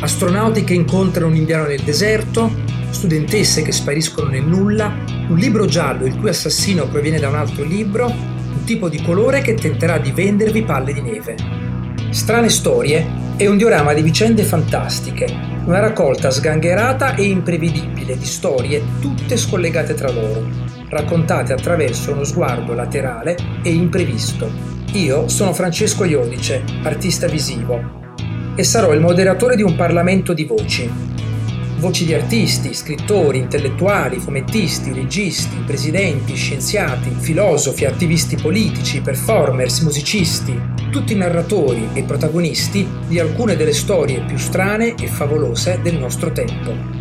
astronauti che incontrano un indiano nel deserto, studentesse che spariscono nel nulla, un libro giallo il cui assassino proviene da un altro libro, un tipo di colore che tenterà di vendervi palle di neve. Strane storie è un diorama di vicende fantastiche, una raccolta sgangherata e imprevedibile di storie tutte scollegate tra loro, raccontate attraverso uno sguardo laterale e imprevisto. Io sono Francesco Iodice, artista visivo, e sarò il moderatore di un Parlamento di voci. Voci di artisti, scrittori, intellettuali, fumettisti, registi, presidenti, scienziati, filosofi, attivisti politici, performers, musicisti, tutti narratori e protagonisti di alcune delle storie più strane e favolose del nostro tempo.